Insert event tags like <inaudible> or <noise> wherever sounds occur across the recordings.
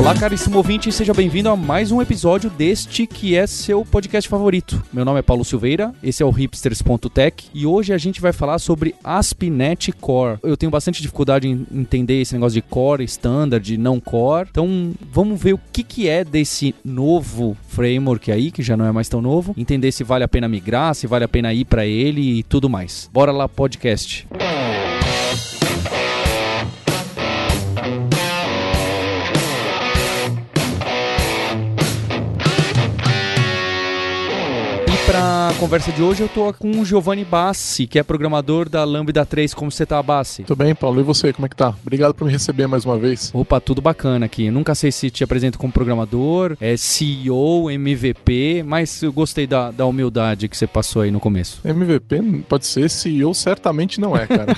Olá, caríssimo ouvinte, seja bem-vindo a mais um episódio deste que é seu podcast favorito. Meu nome é Paulo Silveira, esse é o hipsters.tech e hoje a gente vai falar sobre ASP.NET Core. Eu tenho bastante dificuldade em entender esse negócio de core, standard, não core. Então, vamos ver o que, que é desse novo framework aí, que já não é mais tão novo, entender se vale a pena migrar, se vale a pena ir para ele e tudo mais. Bora lá, podcast. para a conversa de hoje eu tô com o Giovanni Bassi, que é programador da Lambda 3. Como você tá, Bassi? Tudo bem, Paulo. E você, como é que tá? Obrigado por me receber mais uma vez. Opa, tudo bacana aqui. Eu nunca sei se te apresento como programador, é CEO, MVP, mas eu gostei da, da humildade que você passou aí no começo. MVP pode ser, CEO certamente não é, cara.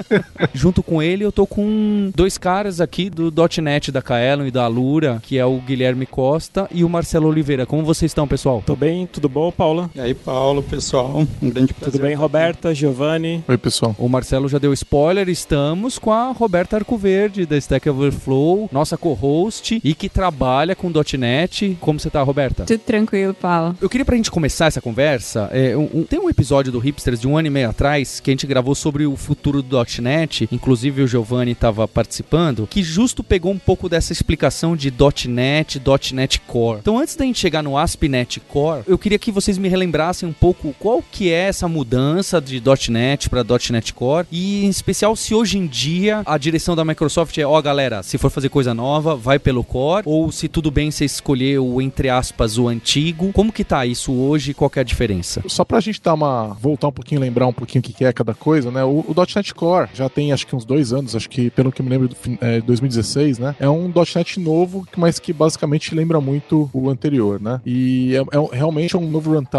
<laughs> Junto com ele eu tô com dois caras aqui do .NET da Kaelon e da Alura, que é o Guilherme Costa e o Marcelo Oliveira. Como vocês estão, pessoal? Tudo bem, tudo bom, Paula? E aí, Paulo, pessoal, um grande prazer. Tudo bem, Roberta, Giovanni? Oi, pessoal. O Marcelo já deu spoiler, estamos com a Roberta Arcoverde, da Stack Overflow, nossa co-host e que trabalha com .NET. Como você tá, Roberta? Tudo tranquilo, Paulo. Eu queria pra gente começar essa conversa, é, um, tem um episódio do Hipsters de um ano e meio atrás que a gente gravou sobre o futuro do .NET, inclusive o Giovanni estava participando, que justo pegou um pouco dessa explicação de .NET, .NET Core. Então antes da gente chegar no ASP.NET Core, eu queria que vocês me relembrassem um pouco qual que é essa mudança de .NET para .NET Core e em especial se hoje em dia a direção da Microsoft é, ó oh, galera, se for fazer coisa nova, vai pelo Core ou se tudo bem você escolher o entre aspas o antigo. Como que tá isso hoje? Qual que é a diferença? Só pra gente dar uma voltar um pouquinho, lembrar um pouquinho o que é cada coisa, né? O, o .NET Core já tem acho que uns dois anos, acho que pelo que me lembro, é, 2016, né? É um .NET novo, mas que basicamente lembra muito o anterior, né? E é, é realmente um novo runtime,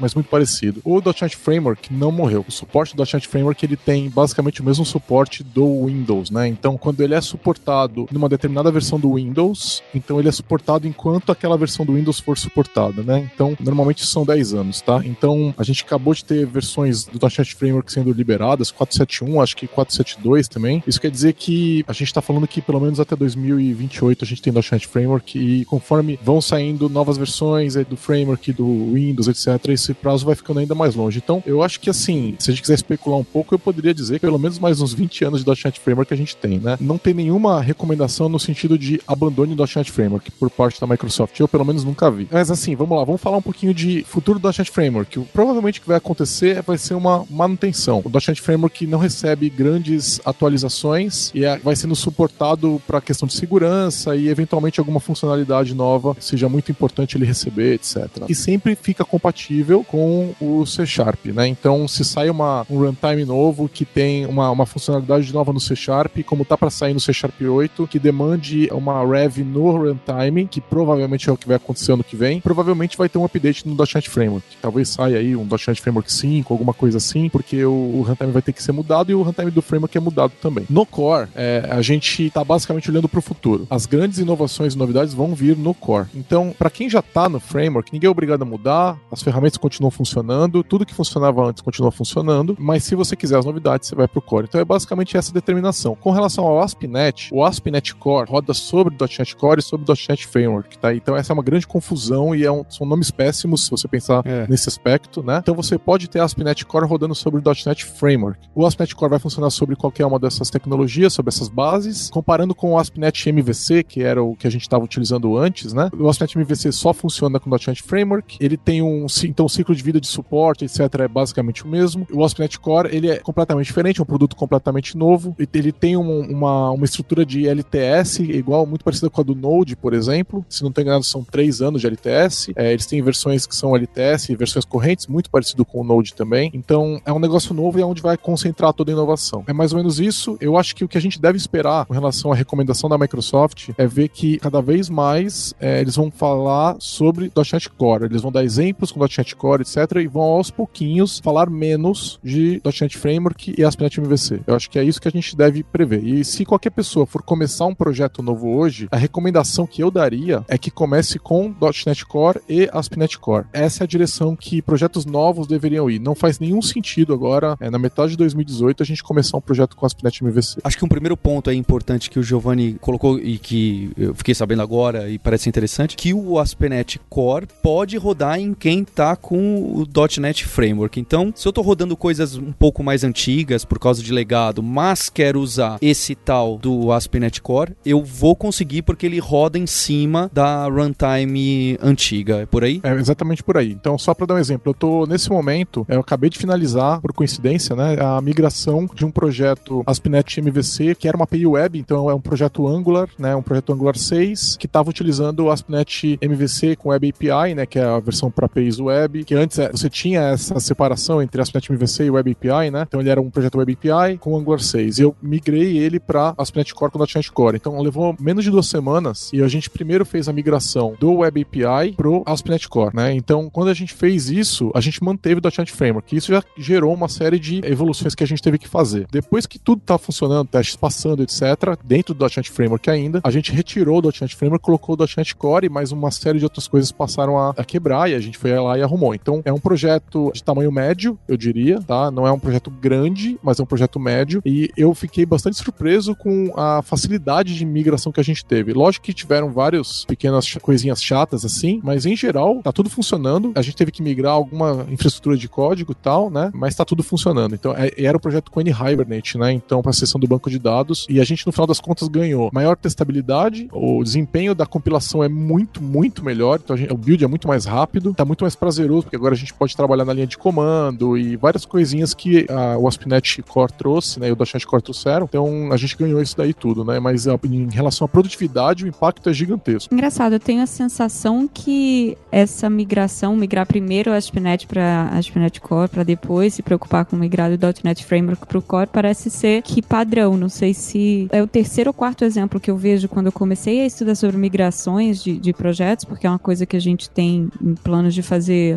mas muito parecido. O .NET Framework não morreu. O suporte do .NET Framework ele tem basicamente o mesmo suporte do Windows, né? Então, quando ele é suportado numa determinada versão do Windows, então ele é suportado enquanto aquela versão do Windows for suportada, né? Então, normalmente são 10 anos, tá? Então, a gente acabou de ter versões do .NET Framework sendo liberadas, 471, acho que 472 também. Isso quer dizer que a gente está falando que pelo menos até 2028 a gente tem .NET Framework e conforme vão saindo novas versões do framework do Windows, etc, esse prazo vai ficando ainda mais longe. Então, eu acho que assim, se a gente quiser especular um pouco, eu poderia dizer que pelo menos mais uns 20 anos de .NET Framework a gente tem, né? Não tem nenhuma recomendação no sentido de abandone do .NET Framework por parte da Microsoft. Eu pelo menos nunca vi. Mas assim, vamos lá, vamos falar um pouquinho de futuro do .NET Framework. O, provavelmente o que vai acontecer vai ser uma manutenção. O .NET Framework não recebe grandes atualizações e é, vai sendo suportado para questão de segurança e eventualmente alguma funcionalidade nova seja muito importante ele receber, etc. E sempre fica compatível com o C Sharp, né? Então, se sai uma, um runtime novo que tem uma, uma funcionalidade nova no C Sharp, como tá para sair no C Sharp 8, que demande uma rev no runtime, que provavelmente é o que vai acontecer ano que vem, provavelmente vai ter um update no .NET Framework. Talvez saia aí um .NET Framework 5, alguma coisa assim, porque o, o runtime vai ter que ser mudado e o runtime do framework é mudado também. No Core, é, a gente tá basicamente olhando para o futuro. As grandes inovações e novidades vão vir no Core. Então, para quem já tá no framework, ninguém é obrigado a mudar, as ferramentas continuam funcionando, tudo que funcionava antes continua funcionando, mas se você quiser as novidades, você vai pro Core. Então é basicamente essa determinação. Com relação ao ASP.NET, o ASP.NET Core roda sobre o .NET Core e sobre o .NET Framework, tá? Então essa é uma grande confusão e é um, são nomes péssimos se você pensar é. nesse aspecto, né? Então você pode ter ASP.NET Core rodando sobre o .NET Framework. O ASP.NET Core vai funcionar sobre qualquer uma dessas tecnologias, sobre essas bases, comparando com o ASP.NET MVC, que era o que a gente estava utilizando antes, né? O ASP.NET MVC só funciona com o .NET Framework, ele tem um, então, um ciclo de vida de suporte, etc, é basicamente o mesmo. O ASP.NET Core, ele é completamente diferente, é um produto completamente novo, ele tem um, uma, uma estrutura de LTS igual, muito parecida com a do Node, por exemplo. Se não tem enganado, são três anos de LTS. É, eles têm versões que são LTS, versões correntes, muito parecido com o Node também. Então, é um negócio novo e é onde vai concentrar toda a inovação. É mais ou menos isso. Eu acho que o que a gente deve esperar com relação à recomendação da Microsoft é ver que cada vez mais é, eles vão falar sobre .NET Core. Eles vão dar exemplos com .NET Core, etc. E vão aos pouquinhos falar menos de .NET Framework e ASP.NET MVC. Eu acho que é isso que a gente deve prever. E se qualquer pessoa for começar um projeto novo hoje, a recomendação que eu daria é que comece com .NET Core e ASP.NET Core. Essa é a direção que projetos novos deveriam ir. Não faz nenhum sentido agora, é, na metade de 2018, a gente começar um projeto com ASP.NET MVC. Acho que um primeiro ponto é importante que o Giovanni colocou e que eu fiquei sabendo agora e parece interessante, que o ASP.NET Core pode rodar em quem está com o .NET Framework. Então, se eu estou rodando coisas um pouco mais antigas por causa de legado, mas quero usar esse tal do ASP.NET Core, eu vou conseguir porque ele roda em cima da runtime antiga. É por aí? É exatamente por aí. Então, só para dar um exemplo, eu estou nesse momento, eu acabei de finalizar, por coincidência, né, a migração de um projeto ASP.NET MVC, que era uma API web, então é um projeto Angular, né, um projeto Angular 6, que estava utilizando o ASP.NET MVC com Web API, né, que é a versão para APIs web, que antes é, você tinha essa separação entre ASP.NET MVC e Web API, né? Então ele era um projeto Web API com Angular 6. E eu migrei ele para ASP.NET Core com .NET Core. Então levou menos de duas semanas e a gente primeiro fez a migração do Web API pro ASP.NET Core, né? Então quando a gente fez isso, a gente manteve o .NET Framework. Isso já gerou uma série de evoluções que a gente teve que fazer. Depois que tudo tá funcionando, testes passando, etc., dentro do .NET Framework ainda, a gente retirou o .NET Framework, colocou o .NET Core, mas uma série de outras coisas passaram a, a quebrar e a gente foi lá e arrumou. Então é um projeto de tamanho médio, eu diria, tá? Não é um projeto grande, mas é um projeto médio. E eu fiquei bastante surpreso com a facilidade de migração que a gente teve. Lógico que tiveram várias pequenas coisinhas chatas assim, mas em geral tá tudo funcionando. A gente teve que migrar alguma infraestrutura de código e tal, né? Mas tá tudo funcionando. Então é, era o projeto com Hibernate, né? Então para a seção do banco de dados e a gente no final das contas ganhou maior testabilidade, o desempenho da compilação é muito, muito melhor. Então gente, o build é muito mais rápido, tá muito mais prazeroso porque agora a gente pode trabalhar na linha de comando e várias coisinhas que a, o ASP.NET Core trouxe, né? E o .NET Core trouxeram. Então a gente ganhou isso daí tudo, né? Mas em relação à produtividade, o impacto é gigantesco. Engraçado, eu tenho a sensação que essa migração, migrar primeiro o ASP.NET para ASP.NET Core, para depois se preocupar com migrar do .NET Framework para o Core, parece ser que padrão. Não sei se é o terceiro ou quarto exemplo que eu vejo quando eu comecei a estudar sobre migrações de, de projetos, porque é uma coisa que a gente tem em planos de fazer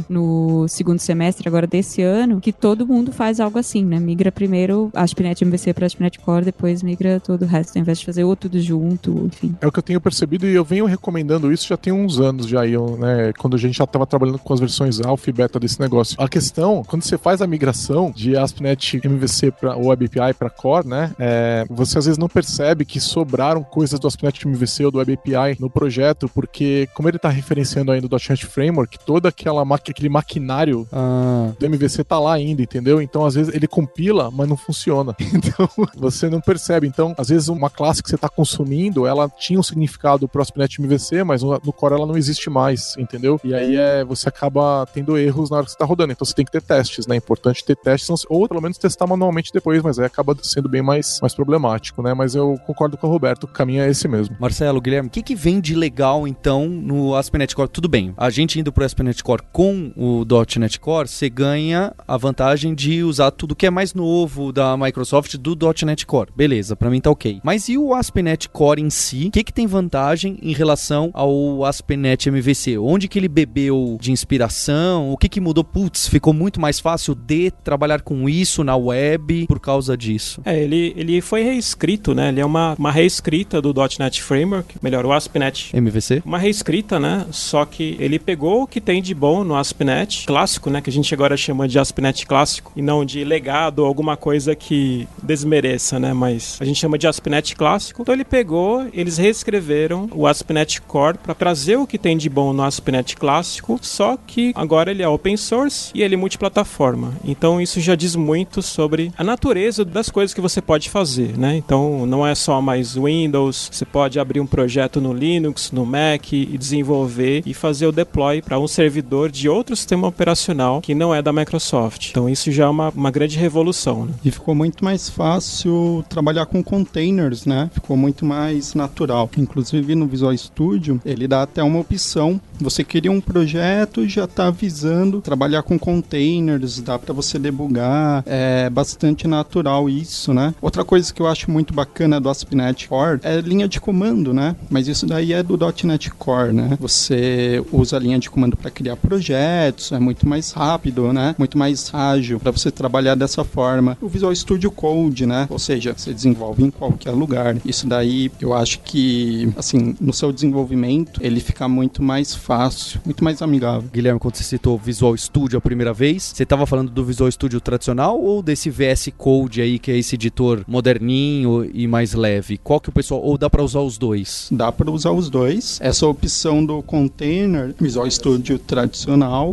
no segundo semestre agora desse ano, que todo mundo faz algo assim, né? Migra primeiro ASP.NET MVC para ASP.NET Core, depois migra todo o resto, ao invés de fazer ou tudo junto, enfim. É o que eu tenho percebido e eu venho recomendando isso já tem uns anos já, né? Quando a gente já estava trabalhando com as versões alpha e beta desse negócio. A questão, quando você faz a migração de ASP.NET MVC para o Web API para Core, né? É, você às vezes não percebe que sobraram coisas do ASP.NET MVC ou do Web API no projeto, porque como ele está referenciando ainda o .NET Framework, toda aquela aquele maquinário ah. do MVC tá lá ainda, entendeu? Então, às vezes, ele compila, mas não funciona. <laughs> Então, <laughs> você não percebe. Então, às vezes, uma classe que você tá consumindo, ela tinha um significado pro ASP.NET MVC, mas no, Core ela não existe mais, entendeu? E aí é, você acaba tendo erros na hora que você tá rodando. Então, você tem que ter testes, né? É importante ter testes, ou pelo menos testar manualmente depois, mas aí acaba sendo bem mais, mais problemático, né? Mas eu concordo com o Roberto, o caminho é esse mesmo. Marcelo, Guilherme, o que, que vem de legal, então, no ASP.NET Core? Tudo bem, a gente indo pro ASP.NET Core com o .NET Core, você ganha a vantagem de usar tudo que é mais novo da Microsoft do .NET Core. Beleza, para mim tá ok. Mas e o ASP.NET Core em si? O que, que tem vantagem em relação ao ASP.NET MVC? Onde que ele bebeu de inspiração? O que que mudou? Putz, ficou muito mais fácil de trabalhar com isso na web por causa disso. É, ele, ele foi reescrito, né? Ele é uma, uma reescrita do .NET Framework, melhor, o ASP.NET MVC. Uma reescrita, né? Só que ele pegou o que tem de bom no ASP.NET clássico, né, que a gente agora chama de ASP.NET clássico, e não de legado ou alguma coisa que desmereça, né, mas a gente chama de ASP.NET clássico. Então ele pegou, eles reescreveram o ASP.NET Core para trazer o que tem de bom no ASP.NET clássico, só que agora ele é open source e ele é multiplataforma. Então isso já diz muito sobre a natureza das coisas que você pode fazer, né? Então não é só mais Windows, você pode abrir um projeto no Linux, no Mac e desenvolver e fazer o deploy para um servidor de outro sistema operacional que não é da Microsoft. Então isso já é uma, uma grande revolução. Né? E ficou muito mais fácil trabalhar com containers, né? Ficou muito mais natural. Inclusive no Visual Studio ele dá até uma opção. Você cria um projeto e já está avisando trabalhar com containers, dá para você debugar. É bastante natural isso, né? Outra coisa que eu acho muito bacana do ASP.NET Core é linha de comando, né? Mas isso daí é do .NET Core, né? Você usa a linha de comando para criar projetos é muito mais rápido, né? Muito mais ágil para você trabalhar dessa forma. O Visual Studio Code, né? Ou seja, você desenvolve em qualquer lugar. Isso daí eu acho que, assim, no seu desenvolvimento, ele fica muito mais fácil, muito mais amigável. Guilherme, quando você citou Visual Studio a primeira vez, você estava falando do Visual Studio tradicional ou desse VS Code aí, que é esse editor moderninho e mais leve? Qual que o pessoal. Ou dá para usar os dois? Dá para usar os dois. Essa opção do container Visual Studio tradicional,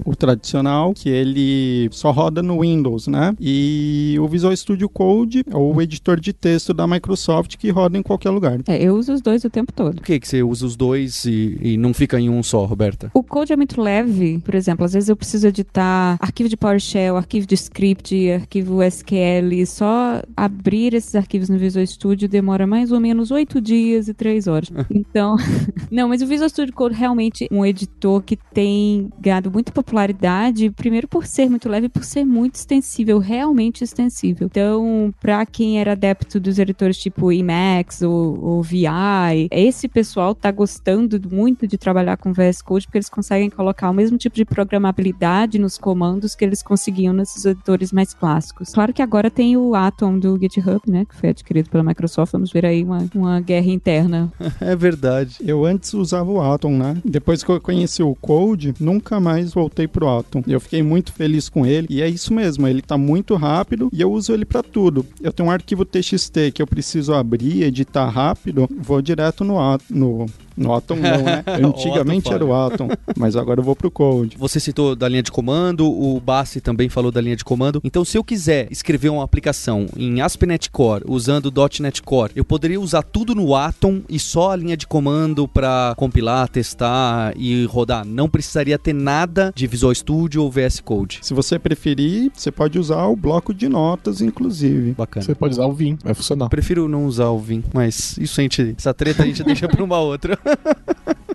o tradicional, que ele só roda no Windows, né? E o Visual Studio Code, ou o editor de texto da Microsoft, que roda em qualquer lugar. É, eu uso os dois o tempo todo. Por que, que você usa os dois e, e não fica em um só, Roberta? O code é muito leve, por exemplo, às vezes eu preciso editar arquivo de PowerShell, arquivo de script, arquivo SQL, só abrir esses arquivos no Visual Studio demora mais ou menos oito dias e três horas. <laughs> Então, <laughs> não, mas o Visual Studio Code realmente é um editor que tem ganhado muita popularidade, primeiro por ser muito leve e por ser muito extensível, realmente extensível. Então, para quem era adepto dos editores tipo Emacs ou, ou VI, esse pessoal tá gostando muito de trabalhar com VS Code porque eles conseguem colocar o mesmo tipo de programabilidade nos comandos que eles conseguiam nesses editores mais clássicos. Claro que agora tem o Atom do GitHub, né, que foi adquirido pela Microsoft. Vamos ver aí uma, uma guerra interna. <laughs> é verdade. Eu antes usava o Atom, né? Depois que eu conheci o Code, nunca mais voltei pro Atom. Eu fiquei muito feliz com ele e é isso mesmo, ele tá muito rápido e eu uso ele para tudo. Eu tenho um arquivo TXT que eu preciso abrir, editar rápido, vou direto no, no no Atom não, né? <laughs> Antigamente era o Atom, mas agora eu vou pro Code. Você citou da linha de comando, o Bassi também falou da linha de comando. Então, se eu quiser escrever uma aplicação em ASP.NET Core usando .NET Core, eu poderia usar tudo no Atom e só a linha de comando para compilar, testar e rodar. Não precisaria ter nada de Visual Studio ou VS Code. Se você preferir, você pode usar o bloco de notas, inclusive. Bacana. Você pode usar o Vim, vai funcionar. Prefiro não usar o Vim, mas isso a gente, essa treta a gente <laughs> deixa para uma outra.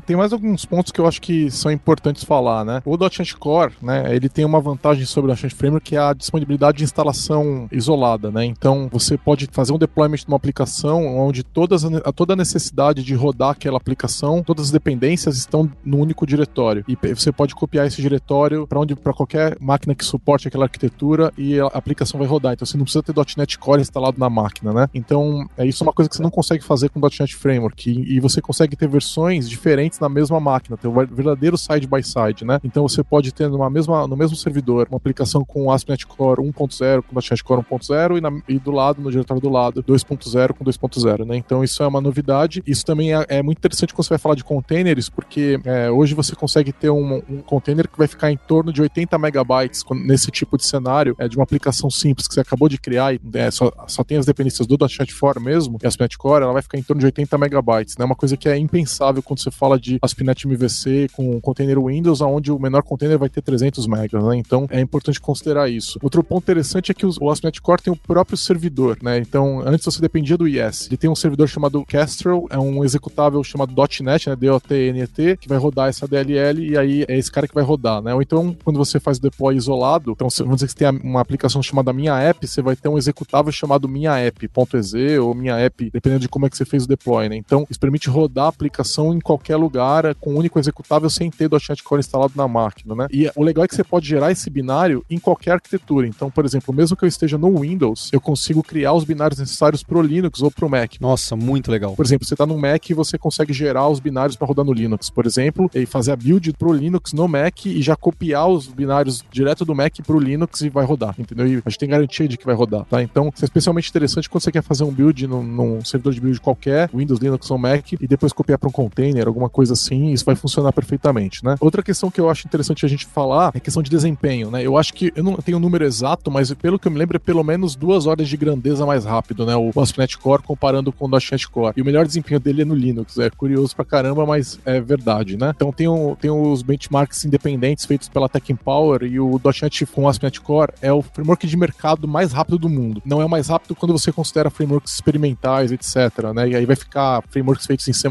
Tem mais alguns pontos que eu acho que são importantes falar, né? O .NET Core, né, ele tem uma vantagem sobre o .NET Framework que é a disponibilidade de instalação isolada, né? Então, você pode fazer um deployment de uma aplicação onde todas a, toda a necessidade de rodar aquela aplicação, todas as dependências estão no único diretório. E você pode copiar esse diretório para onde para qualquer máquina que suporte aquela arquitetura e a aplicação vai rodar. Então, você não precisa ter .NET Core instalado na máquina, né? Então, é isso é uma coisa que você não consegue fazer com o .NET Framework e, e você consegue ter versões diferentes na mesma máquina, ter um verdadeiro side by side, né? Então você pode ter numa mesma, no mesmo servidor uma aplicação com ASP.NET Core 1.0 com .NET Core 1.0 e, e do lado, no diretório do lado, 2.0 com 2.0, né? Então isso é uma novidade. Isso também é, é, muito interessante quando você vai falar de containers, porque é, hoje você consegue ter um, um, container que vai ficar em torno de 80 megabytes nesse tipo de cenário é, de uma aplicação simples que você acabou de criar e é, só, só tem as dependências do .NET 4 mesmo, e ASP.NET Core, ela vai ficar em torno de 80 megabytes, né? Uma coisa que é impensável quando você fala de ASP.NET MVC com container Windows, onde o menor container vai ter 300 megas, né? Então é importante considerar isso. Outro ponto interessante é que o ASP.NET Core tem o próprio servidor, né? Então antes você dependia do IS. Ele tem um servidor chamado Kestrel, é um executável chamado .NET, né? D-O-T-N-E-T, que vai rodar essa DLL e aí é esse cara que vai rodar, né? Ou então quando você faz o deploy isolado, então vamos dizer que você tem uma aplicação chamada Minha App, você vai ter um executável chamado Minha App.exe ou Minha App, dependendo de como é que você fez o deploy, né? Então isso permite rodar a aplicação em qualquer lugar com um único executável sem ter .NET Core instalado na máquina, né? E o legal é que você pode gerar esse binário em qualquer arquitetura. Então, por exemplo, mesmo que eu esteja no Windows, eu consigo criar os binários necessários para o Linux ou para o Mac. Nossa, muito legal. Por exemplo, você está no Mac e você consegue gerar os binários para rodar no Linux, por exemplo, e fazer a build para o Linux no Mac e já copiar os binários direto do Mac para o Linux e vai rodar, entendeu? E a gente tem garantia de que vai rodar, tá? Então, isso é especialmente interessante quando você quer fazer um build num, num servidor de build qualquer, Windows, Linux ou Mac, e depois copiar para um container, alguma coisa assim, isso vai funcionar perfeitamente, né? Outra questão que eu acho interessante a gente falar é a questão de desempenho, né? Eu acho que eu não tenho o um número exato, mas pelo que eu me lembro é pelo menos duas horas de grandeza mais rápido, né? O ASP.NET Core comparando com o .NET Core. E o melhor desempenho dele é no Linux. É curioso pra caramba, mas é verdade, né? Então tem, um, tem os benchmarks independentes feitos pela Tech Power e o .NET com o ASP.NET Core é o framework de mercado mais rápido do mundo. Não é o mais rápido quando você considera frameworks experimentais, etc, né? E aí vai ficar frameworks feitos em C++,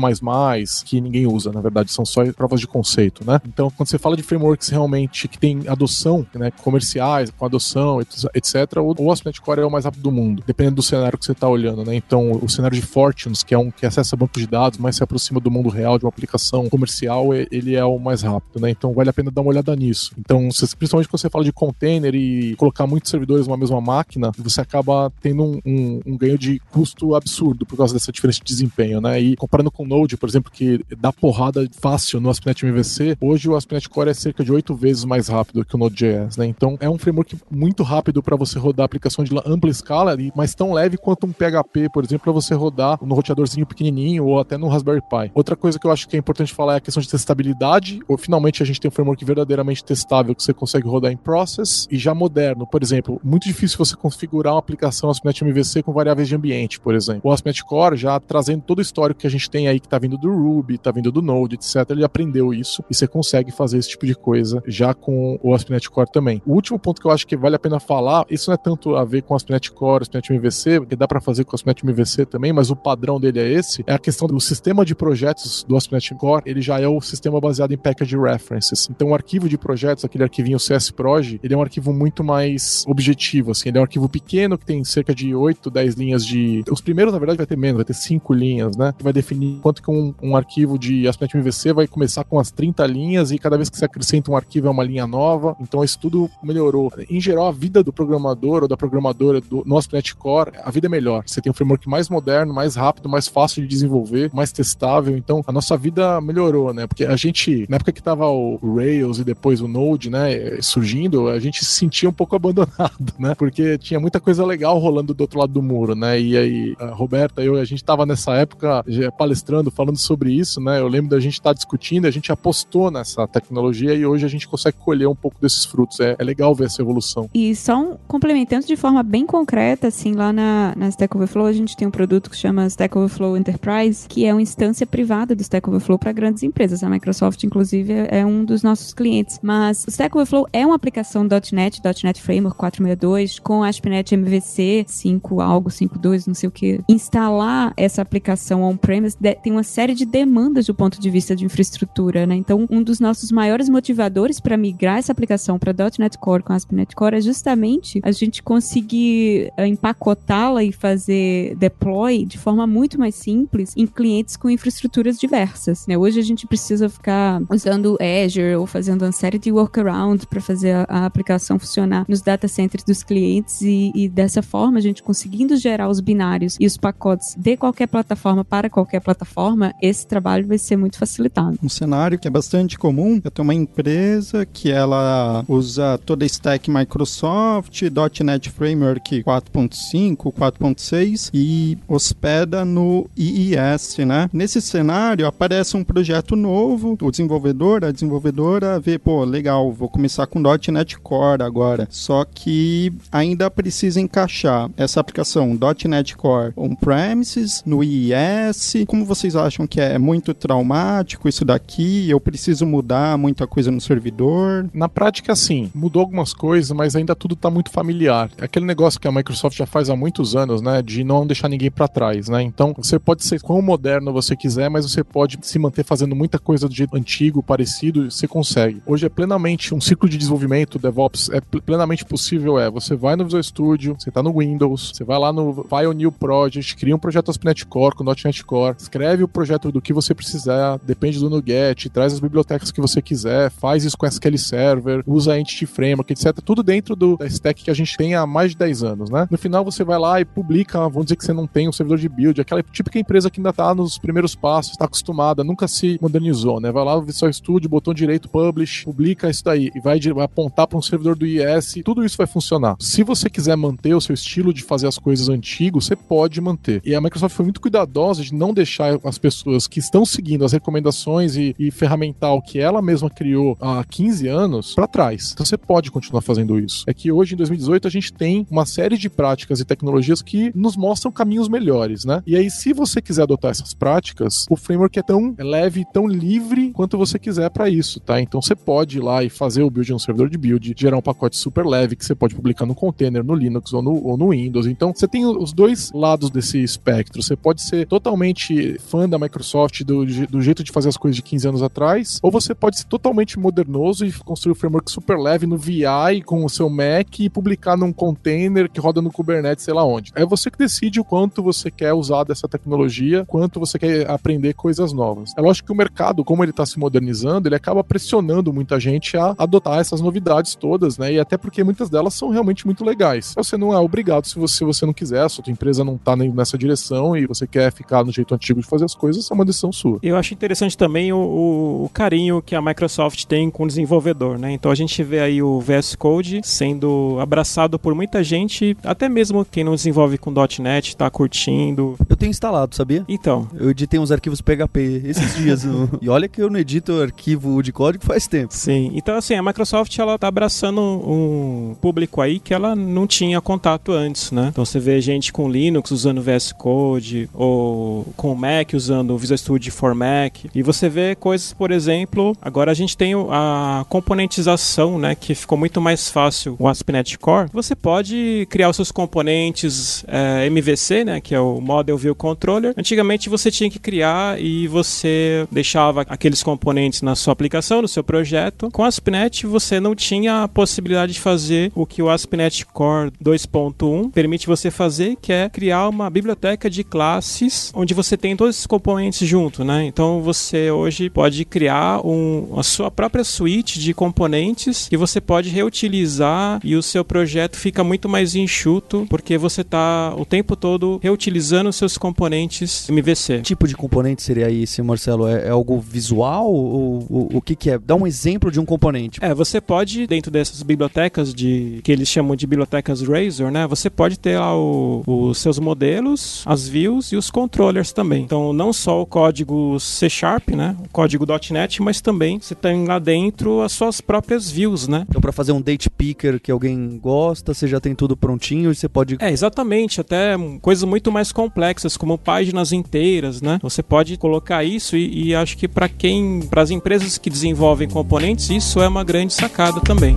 que ninguém usa, na verdade, são só provas de conceito, né? Então, quando você fala de frameworks realmente que tem adoção, né, comerciais, com adoção, etc., o, o Core é o mais rápido do mundo, dependendo do cenário que você está olhando, né? Então, o cenário de Fortunes, que é um que acessa banco de dados, mas se aproxima do mundo real de uma aplicação comercial, ele é o mais rápido, né? Então, vale a pena dar uma olhada nisso. Então, principalmente quando você fala de container e colocar muitos servidores numa mesma máquina, você acaba tendo um, um, um ganho de custo absurdo por causa dessa diferença de desempenho, né? E comparando com Node, por exemplo, que dá porrada fácil no ASP.NET MVC, hoje o ASP.NET Core é cerca de oito vezes mais rápido que o Node.js, né? Então é um framework muito rápido para você rodar aplicações de ampla escala, mas tão leve quanto um PHP, por exemplo, para você rodar no roteadorzinho pequenininho ou até no Raspberry Pi. Outra coisa que eu acho que é importante falar é a questão de testabilidade. Ou, finalmente a gente tem um framework verdadeiramente testável que você consegue rodar em process e já moderno. Por exemplo, muito difícil você configurar uma aplicação ASP.NET MVC com variáveis de ambiente, por exemplo. O ASP.NET Core já trazendo todo o histórico que a gente tem aí que está vindo do Ruby, está vindo do Node, etc. Ele aprendeu isso e você consegue fazer esse tipo de coisa já com o ASP.NET Core também. O último ponto que eu acho que vale a pena falar, isso não é tanto a ver com o ASP.NET Core, ASP.NET MVC, porque dá para fazer com o ASP.NET MVC também, mas o padrão dele é esse, é a questão do sistema de projetos do ASP.NET Core, ele já é o sistema baseado em package references. Então o arquivo de projetos, aquele arquivinho CSProj, ele é um arquivo muito mais objetivo, assim, ele é um arquivo pequeno que tem cerca de 8, 10 linhas de... Os primeiros, na verdade, vai ter menos, vai ter 5 linhas, né? Que vai definir quanto que um, um arquivo de ASP.NET MVC vai começar com as 30 linhas e cada vez que você acrescenta um arquivo é uma linha nova. Então isso tudo melhorou. Em geral, a vida do programador ou da programadora do, no ASP.NET Core, a vida é melhor. Você tem um framework mais moderno, mais rápido, mais fácil de desenvolver, mais testável. Então a nossa vida melhorou, né? Porque a gente, na época que tava o Rails e depois o Node, né, surgindo, a gente se sentia um pouco <laughs> abandonado, né? Porque tinha muita coisa legal rolando do outro lado do muro, né? E aí, a Roberta, eu, a gente tava nessa época palestrando, falando sobre isso, né? Eu lembro da gente estar tá discutindo, a gente apostou nessa tecnologia e hoje a gente consegue colher um pouco desses frutos. É, é legal ver essa evolução. E só um, complementando de forma bem concreta, assim, lá na, na Stack Overflow, a gente tem um produto que chama Stack Overflow Enterprise, que é uma instância privada do Stack Overflow para grandes empresas. A Microsoft, inclusive, é um dos nossos clientes. Mas o Stack Overflow é uma aplicação .NET, .NET Framework 462, com ASP.NET MVC 5 algo, 5.2, não sei o que. Instalar essa aplicação on-premise tem uma série de demandas do ponto de vista de infraestrutura, né? Então, um dos nossos maiores motivadores para migrar essa aplicação para .NET Core com ASP.NET Core é justamente a gente conseguir eh, empacotá-la e fazer deploy de forma muito mais simples em clientes com infraestruturas diversas. Né? Hoje a gente precisa ficar usando Azure ou fazendo uma série de workarounds para fazer a, a, aplicação funcionar nos data centers dos clientes e, e dessa forma a gente conseguindo gerar os binários e os pacotes de qualquer plataforma para qualquer plataforma, esse trabalho vai ser muito facilitado. Um cenário que é bastante comum, eu tenho uma empresa que ela usa toda a stack Microsoft, .NET Framework 4.5, 4.6 e hospeda no IIS, né? Nesse cenário aparece um projeto novo, o desenvolvedor, a desenvolvedora vê, pô, legal, vou começar com .NET Core agora. Só que ainda precisa encaixar essa aplicação .NET Core on-premises, no IIS. Como vocês acham que é muito traumático isso daqui? Eu preciso mudar muita coisa no servidor? Na prática, sim. Mudou algumas coisas, mas ainda tudo está muito familiar. É aquele negócio que a Microsoft já faz há muitos anos, né? De não deixar ninguém para trás, né? Então, você pode ser quão moderno você quiser, mas você pode se manter fazendo muita coisa do jeito antigo, parecido, você consegue. Hoje é plenamente um ciclo de desenvolvimento, DevOps, é plenamente possível, é, você vai no Visual Studio, você tá no Windows, você vai lá no File New Project, cria um projeto ASP.NET Core com .NET Core, escreve o projeto do que você precisar, depende do NuGet, traz as bibliotecas que você quiser, faz isso com SQL Server, usa Entity Framework, etc. Tudo dentro do, da stack que a gente tem há mais de 10 anos, né? No final você vai lá e publica, vamos dizer que você não tem um servidor de build, aquela típica empresa que ainda tá nos primeiros passos, está acostumada, nunca se modernizou, né? Vai lá no Visual Studio, botão direito, publish, publica isso daí e vai, vai apontar para um servidor do IS, tudo isso vai funcionar. Se você quiser manter o seu estilo de fazer as coisas antigo, você pode manter. E a Microsoft foi muito cuidadosa de não deixar as pessoas que estão seguindo as recomendações e, e ferramental que ela mesma criou há 15 anos para trás. Então você pode continuar fazendo isso. É que hoje, em 2018, a gente tem uma série de práticas e tecnologias que nos mostram caminhos melhores, né? E aí, se você quiser adotar essas práticas, o framework é tão leve, tão livre quanto você quiser para isso, tá? Então você pode ir lá e fazer o build no servidor de build, gerar um pacote super leve que você pode publicar no container, no Linux ou no, ou no Windows. Então você tem os dois lados desse espectro. Você pode ser totalmente fã da Microsoft, do, do jeito de fazer as coisas de 15 anos atrás, ou você pode ser totalmente modernoso e construir um framework super leve no VI com o seu Mac e publicar num container que roda no Kubernetes, sei lá onde. É você que decide o quanto você quer usar dessa tecnologia, quanto você quer aprender coisas novas. É lógico que o mercado, como ele está se modernizando, ele acaba pressionando muita gente a adotar essas novidades todas, né? E até porque muitas delas são realmente muito legais. Você não é obrigado se você, se você não quiser, a sua empresa não está nessa direção e você quer ficar no jeito antigo de fazer as coisas, é uma decisão sua. Eu acho interessante também o, o, o carinho que a Microsoft tem com o desenvolvedor, né? Então a gente vê aí o VS Code sendo abraçado por muita gente, até mesmo quem não desenvolve com .NET está curtindo. Eu tenho instalado, sabia? Então. Eu editei uns arquivos PHP esses dias. <laughs> e olha que eu não edito arquivo de código faz tempo. Sim. Então assim, a Microsoft ela tá abraçando um público aí que ela não tinha contato antes, né? Então você vê gente com Linux usando VS Code ou com Mac usando o Visual Studio for Mac. E você vê coisas, por exemplo, agora a gente tem a componentização, né, que ficou muito mais fácil o ASP.NET Core. Você pode criar os seus componentes é, MVC, né, que é o Model View Controller. Antigamente você tinha que criar e você deixava aqueles componentes na sua aplicação, no seu projeto. Com ASP.NET você não tinha a possibilidade de fazer o que o ASP.NET Core 2.1 permite você fazer, que é criar uma biblioteca de classes onde você tem todos esses componentes junto, né? Então você hoje pode criar um, a sua própria suíte de componentes que você pode reutilizar e o seu projeto fica muito mais enxuto porque você está o tempo todo reutilizando os seus componentes MVC. Que tipo de componente seria esse, Marcelo? É, é algo visual ou, ou, o que, que é? Dá um exemplo de um componente. É, você pode, dentro dessas bibliotecas de que eles chamam de bibliotecas Razor, né? Você pode ter lá o, os seus modelos, as views e os controllers também. Então, não só o código C Sharp, né? O código .NET, mas também você tem lá dentro as suas próprias views, né? Então, para fazer um date picker que alguém gosta, você já tem tudo prontinho e você pode. É, exatamente. Até coisas muito mais complexas, como páginas inteiras, né? Você pode colocar isso e, e acho que para quem, para as empresas que desenvolvem componentes, isso é uma grande sacada também.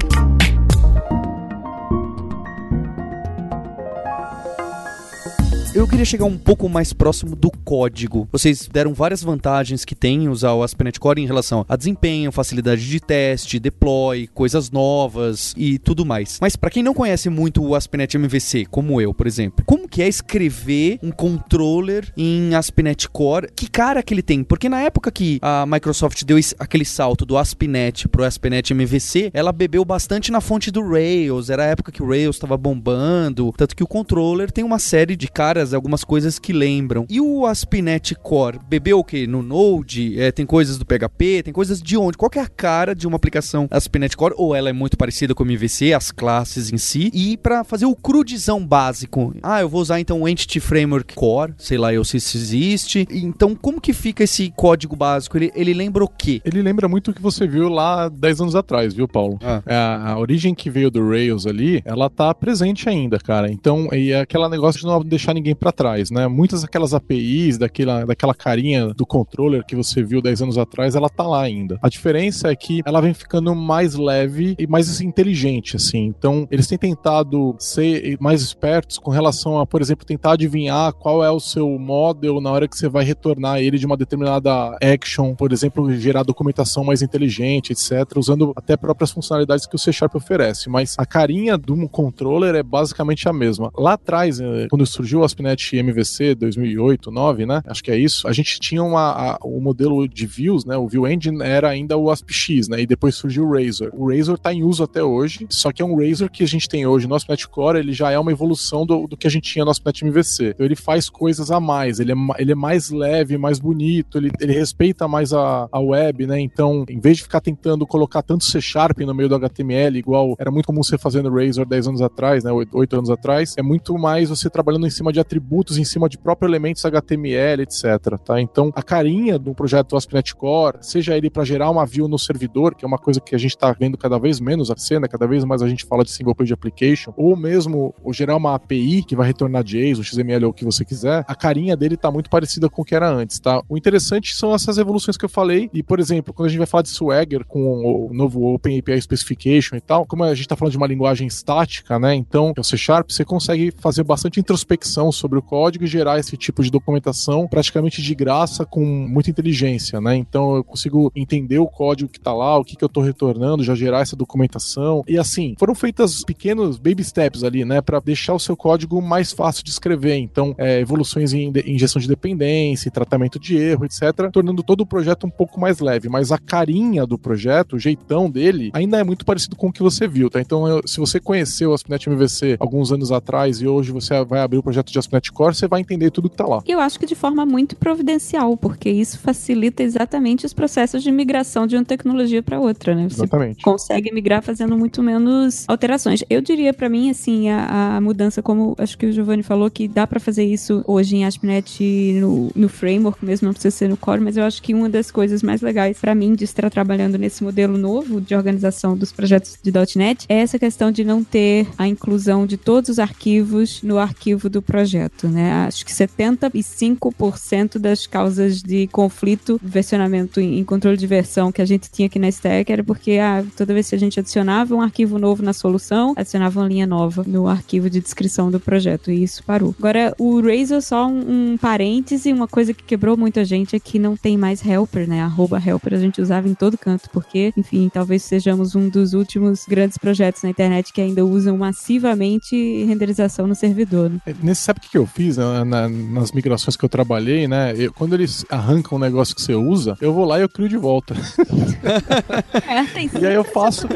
Eu queria chegar um pouco mais próximo do código. Vocês deram várias vantagens que tem usar o ASP.NET Core em relação a desempenho, facilidade de teste, deploy, coisas novas e tudo mais. Mas para quem não conhece muito o ASP.NET MVC, como eu, por exemplo, como que é escrever um controller em ASP.NET Core? Que cara que ele tem? Porque na época que a Microsoft deu aquele salto do ASP.NET pro ASP.NET MVC, ela bebeu bastante na fonte do Rails. Era a época que o Rails estava bombando, tanto que o controller tem uma série de caras algumas coisas que lembram. E o ASP.NET Core bebeu o que? No Node? É, tem coisas do PHP? Tem coisas de onde? Qual é a cara de uma aplicação ASP.NET Core? Ou ela é muito parecida com o MVC, as classes em si? E para fazer o crudizão básico, ah, eu vou usar então o Entity Framework Core, sei lá eu se isso existe. Então, como que fica esse código básico? Ele, ele lembra o quê? Ele lembra muito o que você viu lá 10 anos atrás, viu, Paulo? Ah. É, a, a origem que veio do Rails ali, ela tá presente ainda, cara. Então, e é aquela negócio de não deixar ninguém para trás, né? Muitas daquelas APIs, daquela, daquela carinha do controller que você viu 10 anos atrás, ela tá lá ainda. A diferença é que ela vem ficando mais leve e mais inteligente, assim. Então, eles têm tentado ser mais espertos com relação a, por exemplo, tentar adivinhar qual é o seu model na hora que você vai retornar ele de uma determinada action, por exemplo, gerar documentação mais inteligente, etc., usando até próprias funcionalidades que o C Sharp oferece. Mas a carinha do controller é basicamente a mesma. Lá atrás, eh, quando surgiu o ASP.NET MVC 2008, 2009, né? Acho que é isso. A gente tinha uma, a, o modelo de views, né? O View Engine era ainda o ASPX, né? E depois surgiu o Razor. O Razor está em uso até hoje, só que é um Razor que a gente tem hoje no ASP.NET Core, ele já é uma evolução do, do que a gente tinha no ASP.NET MVC. Então ele faz coisas a mais, ele é, ele é mais leve, mais bonito, ele, ele respeita mais a, a web, né? Então, em vez de ficar tentando colocar tanto C Sharp no meio do HTML, igual era muito comum você fazer no Razor 10 anos atrás, né? 8 anos atrás, é muito mais você trabalhando em cima de atributos, em cima de próprios elementos HTML, etc. Tá? Então, a carinha do projeto ASP.NET Core, seja ele para gerar uma view no servidor, que é uma coisa que a gente está vendo cada vez menos a cena, cada vez mais a gente fala de single page application, ou mesmo ou gerar uma API que vai retornar JSON, XML ou o que você quiser, a carinha dele está muito parecida com o que era antes, tá? O interessante são essas evoluções que eu falei, e por exemplo, quando a gente vai falar de Swagger com o novo Open API Specification e tal, como a gente está falando de uma linguagem estática, né? Então, é o C Sharp, você consegue fazer bastante introspecção sobre o código e gerar esse tipo de documentação praticamente de graça com muita inteligência, né? Então eu consigo entender o código que tá lá, o que, que eu tô retornando, já gerar essa documentação. E assim, foram feitas pequenos baby steps ali, né, para deixar o seu código mais fácil de escrever. Então, é, evoluções em, gestão de dependência, tratamento de erro, etc., tornando todo o projeto um pouco mais leve. Mas a carinha do projeto, o jeitão dele, ainda é muito parecido com o que você viu, tá? Então, eu, se você conheceu o ASP.NET MVC alguns anos atrás e hoje você vai abrir o projeto de Core, você vai entender tudo que tá lá. Eu acho que de forma muito providencial, porque isso facilita exatamente os processos de migração de uma tecnologia para outra, né? Você exatamente. consegue migrar fazendo muito menos alterações. Eu diria para mim, assim, a, a, mudança, como acho que o Giovanni falou, que dá para fazer isso hoje em ASP.NET no, no framework mesmo, não precisa ser no core, mas eu acho que uma das coisas mais legais para mim de estar trabalhando nesse modelo novo de organização dos projetos de .NET é essa questão de não ter a inclusão de todos os arquivos no arquivo do projeto, né? Acho que 75% das causas de conflito, versionamento em controle de versão que a gente tinha aqui na Stack era porque ah, toda vez que a gente adicionava um arquivo novo na solução, adicionava uma linha nova no arquivo de descrição do projeto e isso parou. Agora, o Razor, só um, um parêntese, uma coisa que quebrou muita gente é que não tem mais helper, né? Arroba helper a gente usava em todo canto, porque, enfim, talvez sejamos um dos últimos grandes projetos na internet que ainda usam massivamente renderização no servidor. Né? É, nesse, o que eu fiz na, na, nas migrações que eu trabalhei, né? Eu, quando eles arrancam um negócio que você usa, eu vou lá e eu crio de volta. <laughs> é, tem e aí eu faço.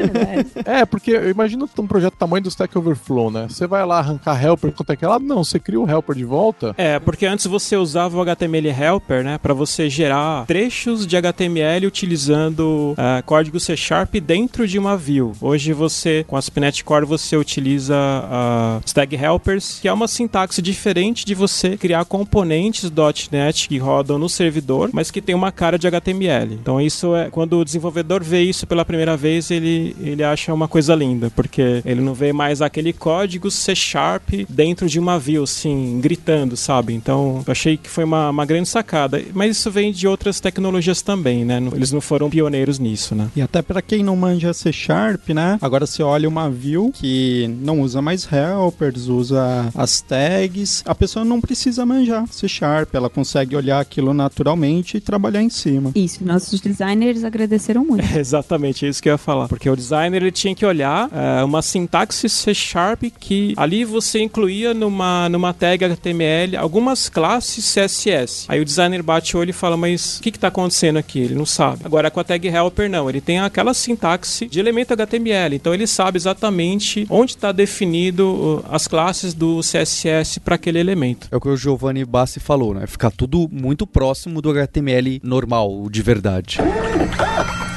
é, porque eu imagino um projeto tamanho do Stack Overflow, né? Você vai lá arrancar helper quanto é que ela? Não, você cria o helper de volta. É, porque antes você usava o HTML helper, né? Para você gerar trechos de HTML utilizando uh, código C Sharp dentro de uma view. Hoje você, com a ASP.NET Core, você utiliza uh, Stag Helpers, que é uma sintaxe diferente de você criar componentes .NET que rodam no servidor, mas que tem uma cara de HTML. Então isso é quando o desenvolvedor vê isso pela primeira vez, ele ele acha uma coisa linda, porque ele não vê mais aquele código C Sharp dentro de uma view, assim, gritando, sabe? Então eu achei que foi uma, uma grande sacada. Mas isso vem de outras tecnologias também, né? Eles não foram pioneiros nisso, né? E até para quem não manja C Sharp, né? Agora você olha uma view que não usa mais helpers, usa as tags, a pessoa não precisa manjar C Sharp, ela consegue olhar aquilo naturalmente e trabalhar em cima. Isso, nossos designers agradeceram muito. <laughs> É exatamente isso que eu ia falar, porque o designer ele tinha que olhar é, uma sintaxe C Sharp que ali você incluía numa, numa tag HTML algumas classes CSS. Aí o designer bate o olho e fala, mas o que está acontecendo aqui? Ele não sabe. Agora com a tag helper não, ele tem aquela sintaxe de elemento HTML, então ele sabe exatamente onde está definido as classes do CSS para aquele elemento. É o que o Giovanni Bassi falou, né? Ficar tudo muito próximo do HTML normal, de verdade. <laughs>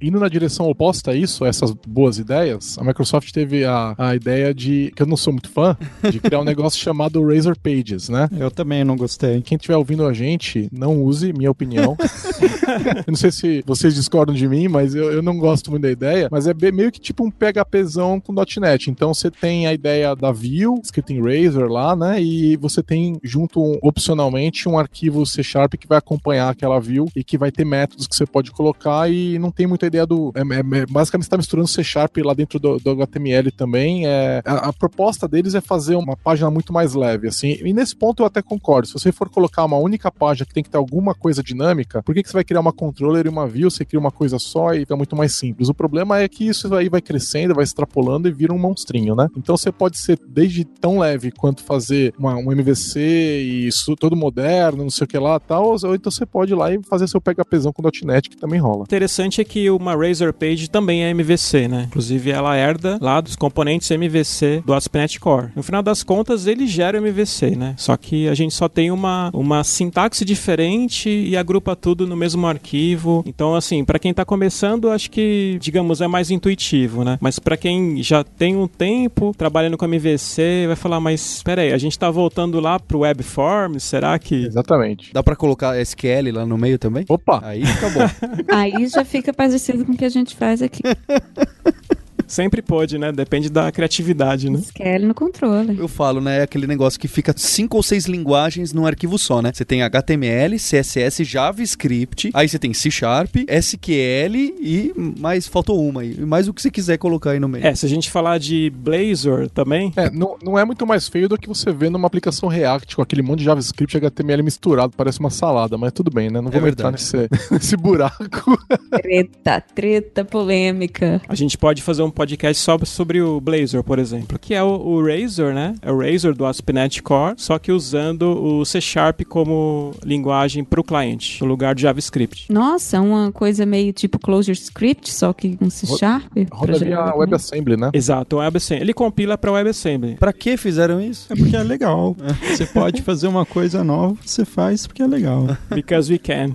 Indo na direção oposta a isso, a essas boas ideias, a Microsoft teve a, a ideia de, que eu não sou muito fã, de <laughs> criar um negócio chamado Razor Pages, né? Eu também não gostei. Quem estiver ouvindo a gente, não use, minha opinião. <laughs> eu não sei se vocês discordam de mim, mas eu, eu não gosto muito da ideia, mas é meio que tipo um PHPzão com .NET. Então você tem a ideia da view, escrita em Razor lá, né? E você tem junto, um, opcionalmente, um arquivo C Sharp que vai acompanhar aquela view e que vai ter métodos que você pode colocar e não tem muita ideia do. É, é, é basicamente está misturando C Sharp lá dentro do, do HTML também. É, a, a, proposta deles é fazer uma página muito mais leve, assim. E nesse ponto eu até concordo. Se você for colocar uma única página que tem que ter alguma coisa dinâmica, por que, que você vai criar uma controller e uma view? Você cria uma coisa só e fica muito mais simples. O problema é que isso aí vai crescendo, vai extrapolando e vira um monstrinho, né? Então você pode ser desde tão leve quanto fazer uma, um MVC e isso todo moderno, não sei o que lá tal, ou então você pode ir lá e fazer seu PHPzão com .NET que também rola. Interessante é que o uma Razor Page também é MVC, né? Inclusive ela herda lá dos componentes MVC do ASP.NET Core. No final das contas, ele gera MVC, né? Só que a gente só tem uma, uma sintaxe diferente e agrupa tudo no mesmo arquivo. Então, assim, para quem tá começando, acho que, digamos, é mais intuitivo, né? Mas para quem já tem um tempo trabalhando com MVC, vai falar, mas espera aí, a gente tá voltando lá pro Webforms, será que... <laughs> Exatamente. Dá para colocar SQL lá no meio também? Opa! Aí fica bom. <laughs> aí já fica parecido com o que a gente faz aqui. <laughs> Sempre pode, né? Depende da criatividade, né? SQL no controle. Eu falo, né? Aquele negócio que fica cinco ou seis linguagens num arquivo só, né? Você tem HTML, CSS, JavaScript, aí você tem C Sharp, SQL e mais faltou uma aí. Mais o que você quiser colocar aí no meio. É, se a gente falar de Blazor também. É, não, não é muito mais feio do que você vê numa aplicação React com aquele monte de JavaScript e HTML misturado, parece uma salada, mas tudo bem, né? Não vamos entrar nesse, <laughs> nesse buraco. Treta, treta polêmica. A gente pode fazer um podcast só sobre o Blazor, por exemplo, que é o, o Razor, né? É o Razor do ASP.NET Core, só que usando o C Sharp como linguagem para o cliente, no lugar de JavaScript. Nossa, uma coisa meio tipo Closure Script, só que com C Sharp. Roda via WebAssembly, né? Exato, o WebAssembly. Ele compila para WebAssembly. Pra que fizeram isso? É porque é legal. <laughs> Você pode fazer uma coisa nova, você faz porque é legal. Because we can.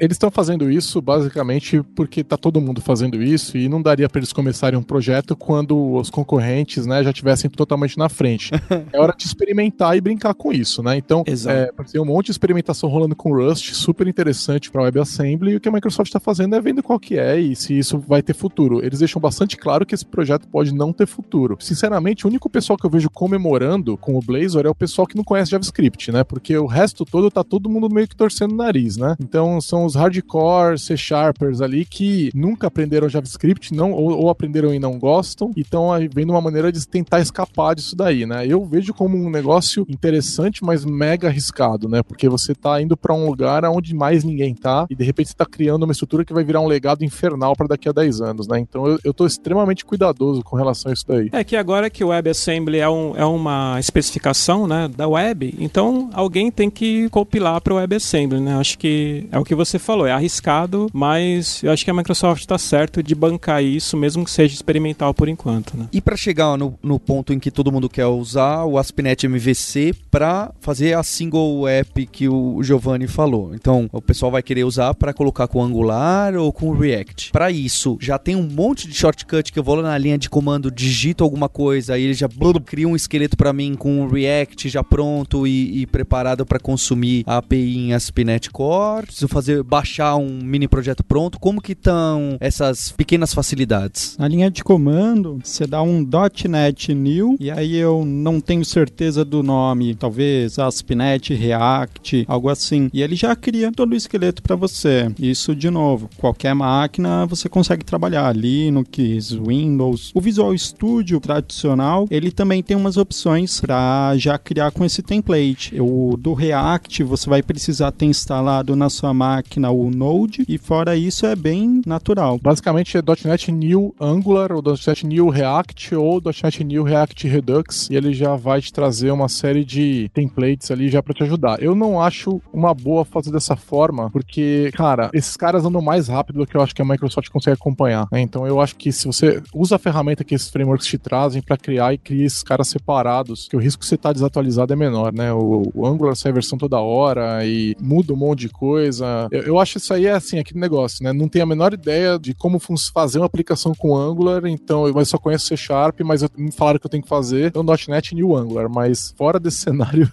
Eles estão fazendo isso basicamente porque tá todo mundo fazendo isso e não daria para eles começarem um projeto quando os concorrentes, né, já tivessem totalmente na frente. <laughs> É hora de experimentar e brincar com isso, né? Então, é, tem um monte de experimentação rolando com Rust, super interessante para WebAssembly, e o que a Microsoft está fazendo é vendo qual que é e se isso vai ter futuro. Eles deixam bastante claro que esse projeto pode não ter futuro. Sinceramente, o único pessoal que eu vejo comemorando com o Blazor é o pessoal que não conhece JavaScript, né? Porque o resto todo tá todo mundo meio que torcendo o nariz, né? Então são os hardcore C Sharpers ali que nunca aprenderam JavaScript, não, ou, ou aprenderam e não gostam, e estão vendo uma maneira de tentar escapar disso daí, né? Eu vejo como um negócio interessante, mas mega arriscado, né? Porque você tá indo para um lugar onde mais ninguém tá, e de repente você tá criando uma estrutura que vai virar um legado infernal para daqui a 10 anos, né? Então eu, eu tô extremamente cuidadoso com relação a isso daí. É que agora que o WebAssembly é, um, é uma especificação né, da web, então alguém tem que compilar para o WebAssembly, né? Acho que é o que você falou, é arriscado, mas eu acho que a Microsoft está certo de bancar isso, mesmo que seja experimental por enquanto, né? E para chegar no, no ponto em que todo mundo quer usar o ASP.NET MVC para fazer a single app que o Giovanni falou. Então, o pessoal vai querer usar para colocar com Angular ou com React. Para isso, já tem um monte de shortcut que eu vou lá na linha de comando, digito alguma coisa, aí ele já blub, cria um esqueleto para mim com o React já pronto e, e preparado para consumir a API em ASP.NET Core. Preciso fazer baixar um mini projeto pronto. Como que estão essas pequenas facilidades? Na linha de comando, você dá um .NET New e aí eu não tenho certeza do nome, talvez ASP.NET React, algo assim. E ele já cria todo o esqueleto para você. Isso de novo, qualquer máquina você consegue trabalhar, Linux, Windows. O Visual Studio tradicional, ele também tem umas opções para já criar com esse template. O do React você vai precisar ter instalado na sua máquina o Node e fora isso é bem natural. Basicamente é .NET New Angular, ou .NET New React, ou .NET New React Redux, e ele já vai te trazer uma série de templates ali já para te ajudar. Eu não acho uma boa fazer dessa forma, porque, cara, esses caras andam mais rápido do que eu acho que a Microsoft consegue acompanhar. Né? Então eu acho que se você usa a ferramenta que esses frameworks te trazem para criar e cria esses caras separados, que o risco de você estar tá desatualizado é menor, né? O, o Angular sai versão toda hora e muda um monte de coisa. Eu, eu acho isso aí é assim, aquele negócio, né? Não tenho a menor ideia de como fazer uma aplicação com Angular, então eu só conheço C Sharp, mas eu, me falaram que eu tenho que fazer então .NET New Angular, mas fora desse <laughs> cenário,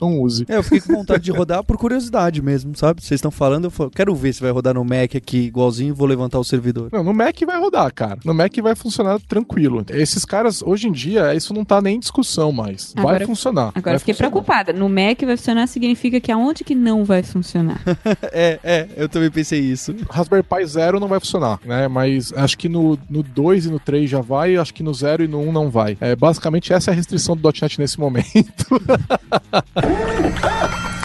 não use. É, eu fiquei com vontade de rodar por curiosidade mesmo, sabe? Vocês estão falando, eu falo, quero ver se vai rodar no Mac aqui igualzinho, vou levantar o servidor. Não, no Mac vai rodar, cara. No Mac vai funcionar tranquilo. Esses caras, hoje em dia, isso não tá nem em discussão mais. Agora- vai funcionar. Agora vai fiquei funcionar. preocupada. No Mac vai funcionar significa que aonde que não vai funcionar? <laughs> é, é, eu também pensei isso. Raspberry Pi Zero não vai funcionar, né? Mas acho que no, no 2 e no 3 já vai, acho que no 0 e no 1 não vai. É, basicamente, essa é a restrição do .NET nesse momento. <laughs>